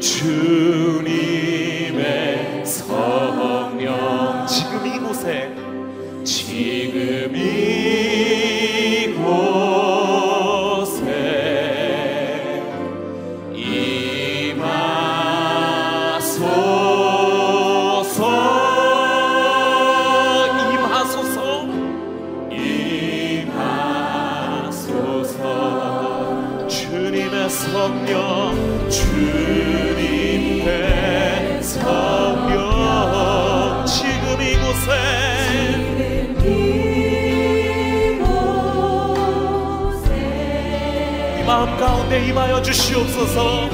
주 마음 가운데 임하여 주시옵소서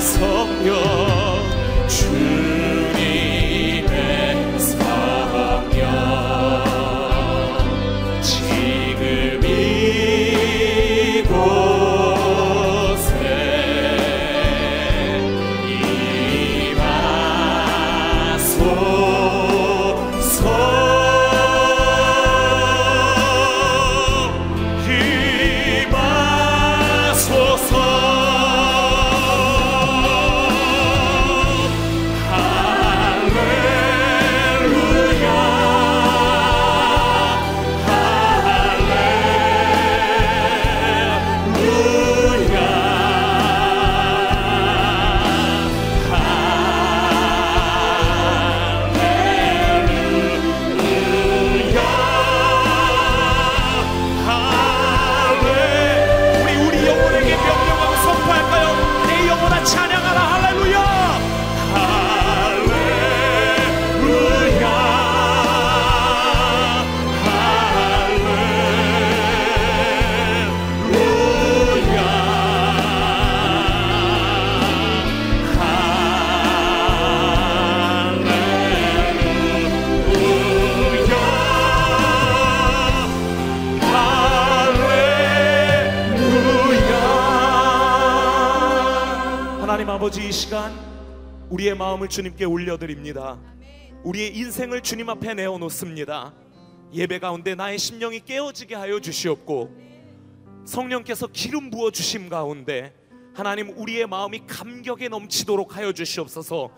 성령 주 이 시간 우리의 마음을 주님께 올려드립니다. 우리의 인생을 주님 앞에 내어놓습니다. 예배 가운데 나의 심령이 깨어지게 하여 주시옵고 성령께서 기름 부어 주심 가운데 하나님 우리의 마음이 감격에 넘치도록 하여 주시옵소서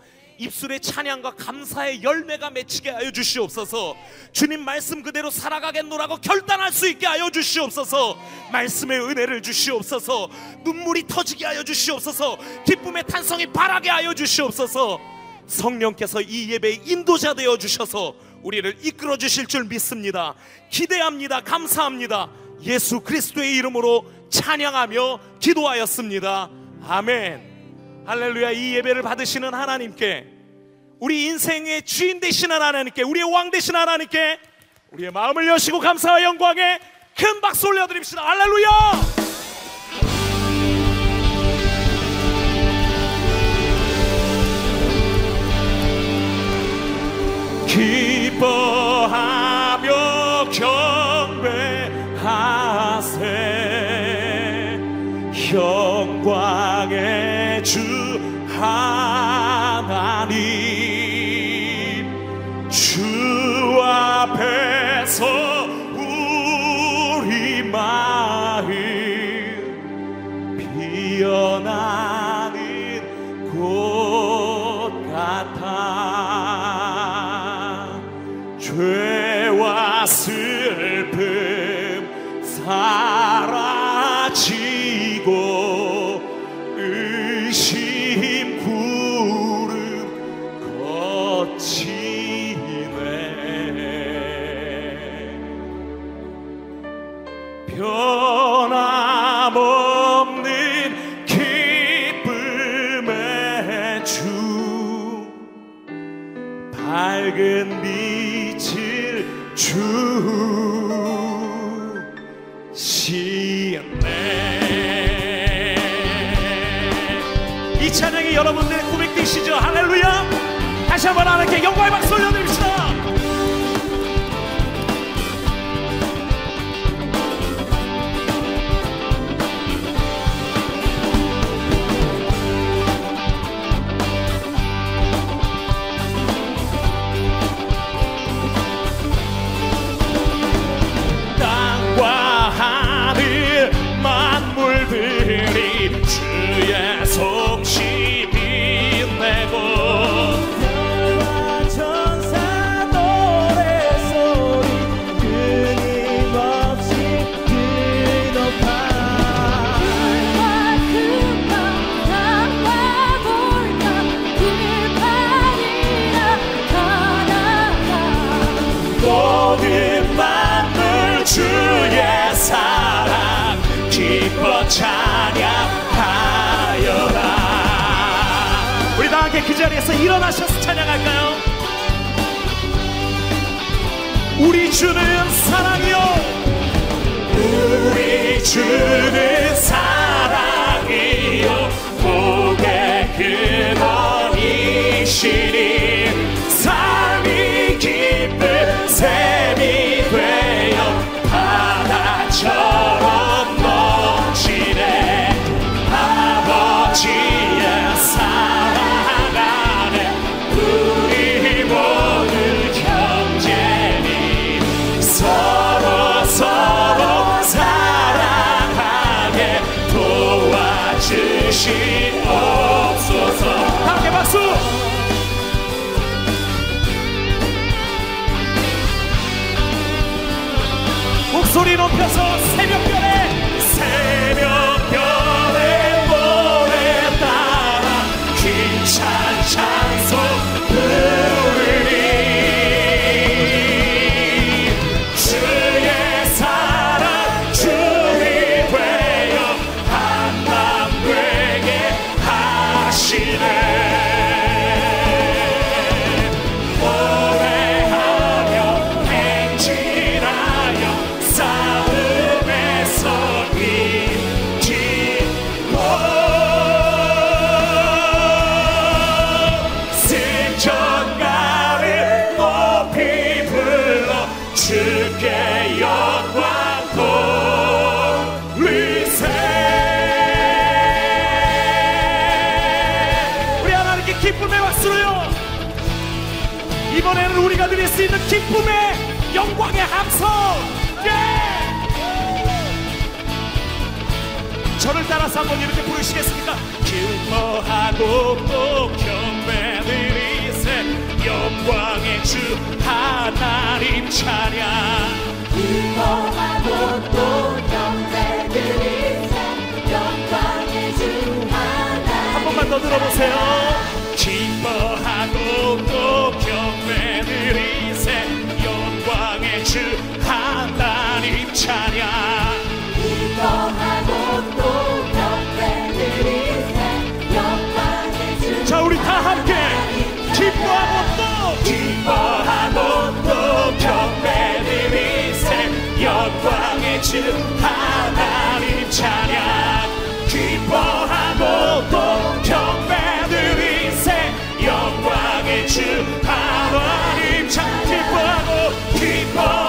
입술에 찬양과 감사의 열매가 맺히게 하여 주시옵소서. 주님 말씀 그대로 살아가겠노라고 결단할 수 있게 하여 주시옵소서. 말씀의 은혜를 주시옵소서. 눈물이 터지게 하여 주시옵소서. 기쁨의 탄성이 바라게 하여 주시옵소서. 성령께서 이 예배의 인도자 되어 주셔서 우리를 이끌어 주실 줄 믿습니다. 기대합니다. 감사합니다. 예수 그리스도의 이름으로 찬양하며 기도하였습니다. 아멘. 할렐루야. 이 예배를 받으시는 하나님께 우리 인생의 주인 되시는 하나님께 우리의 왕 되시는 하나님께 우리의 마음을 여시고 감사와 영광에 큰 박수 올려드립시다. 할렐루야! 기뻐 기뻐하며 경배하세. 영광의 주 하나님 찬양이 여러분들의 고백되시죠. 할렐루야. 다시 한번 하나님께 영광의 박수 올려드립시다 그 자리에서 일어나셔서 찬양할까요? 우리 주는 사랑이요 우리 주는 따라서 한번 이렇게 부르시겠습니까? 기뻐하고 또 경배드리세 영광의 주 하나님 찬양 기뻐하고 또 경배드리세 영광의 주 하나님 한 번만 더 들어보세요. 기뻐하고 또 경배드리세 영광의 주 하나님 찬양 함께 기뻐하고 또 기뻐하고 또 경배드리세 영광의 주 하나님 찬양. 기뻐하고 또 경배드리세 영광의 주 하나님 찬양. 기뻐하고 영광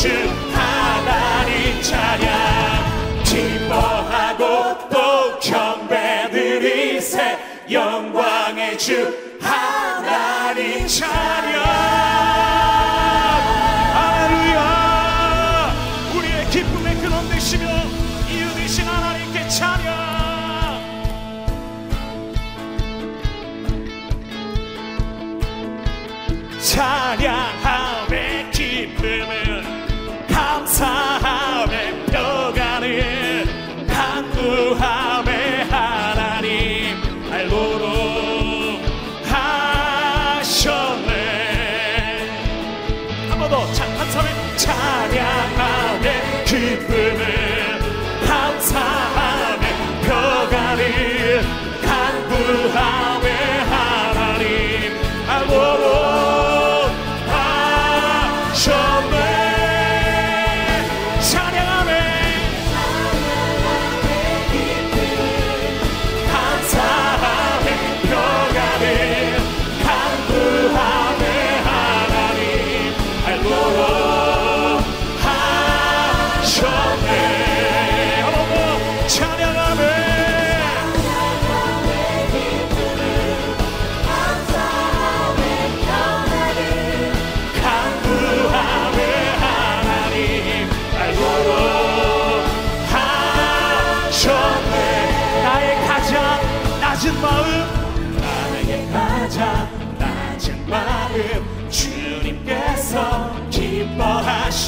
의주 하나님 찬양. 기뻐하고 또 경배드리세. 영광의 주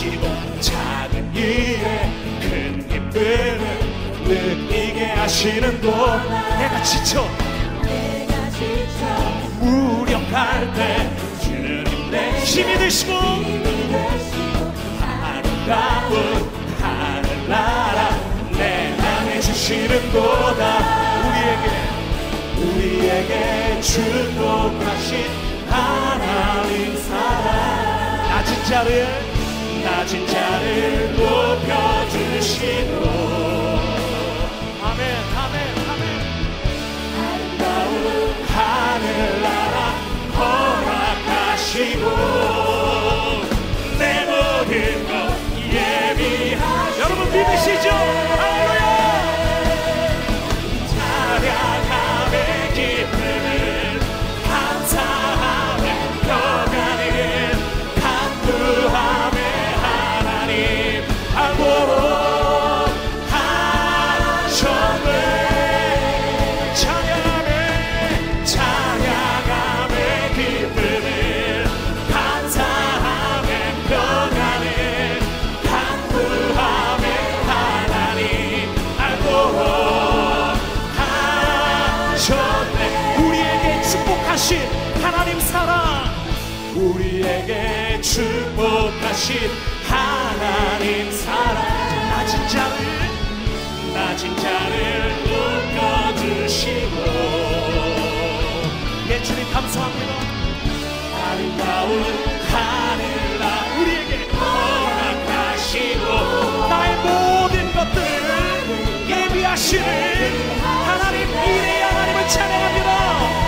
시고 작은 일에 큰 기쁨을 느끼게 하시는 곳 내가 지쳐. 내가 지쳐. 무력할 때 주님 내 힘이 되시고 아름다운 하늘나라 내 안에 주시는 도다. 우리에게 우리에게 축복하신 하나님 사랑. 낮은 자를 낮은 자를 높여주시고. 아멘 아멘 아멘. 아름다운 하늘나라 축복하신 하나님 사랑. 우리에게 축복하신 하나님 사랑. 낮은 자를 낮은 자를 높여주시고. 예 주님 감사합니다. 아름다운 하늘나 우리에게 허락하시고. 나의 모든 것들을 예비하시는 하나님 이레 하나님을 찬양합니다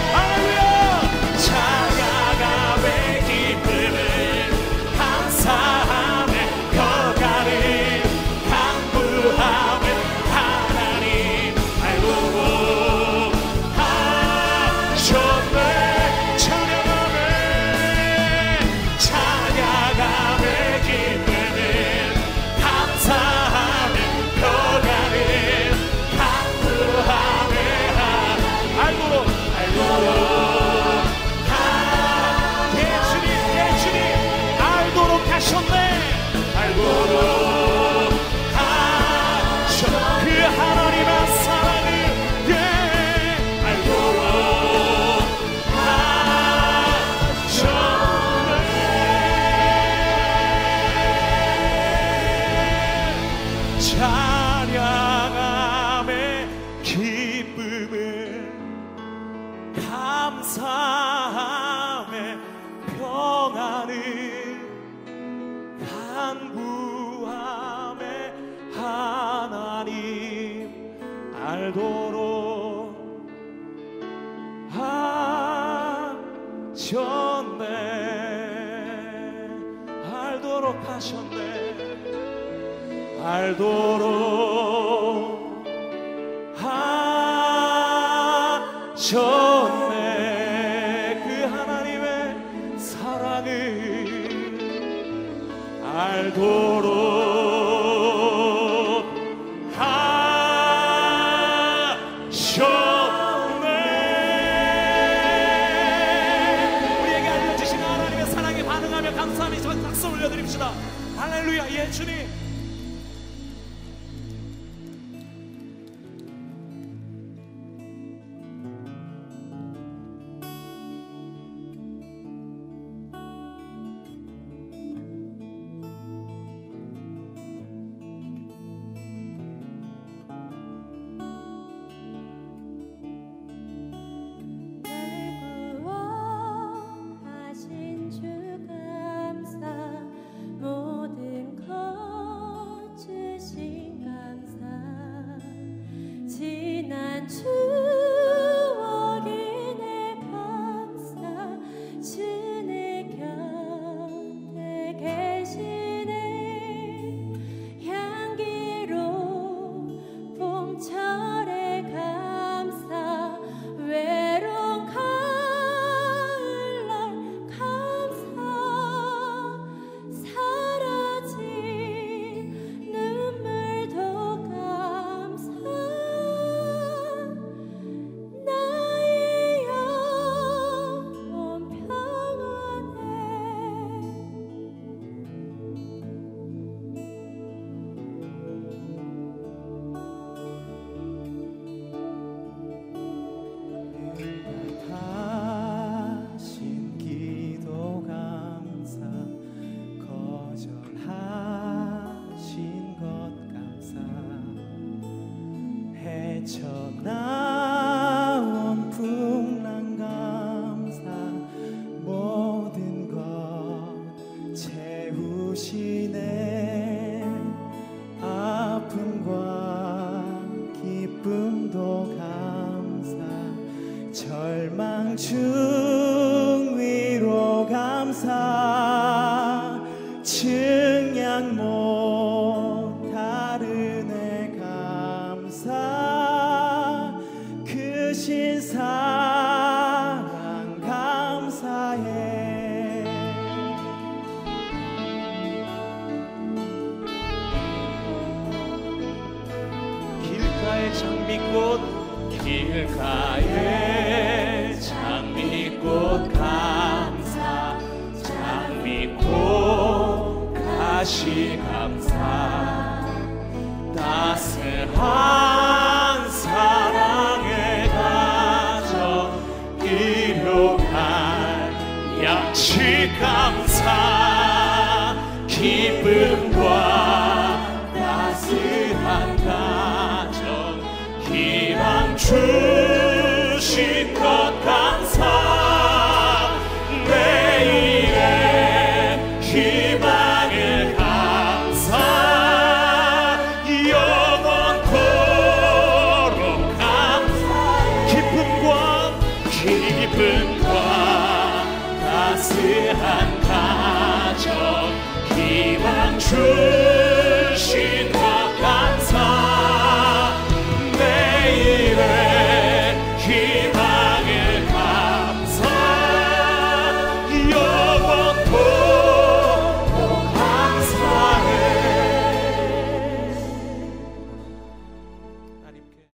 전에 알도록 하셨네. 알도록 감사함이 있으면 박수 올려드립시다. 할렐루야 예 주님. 难去 Show.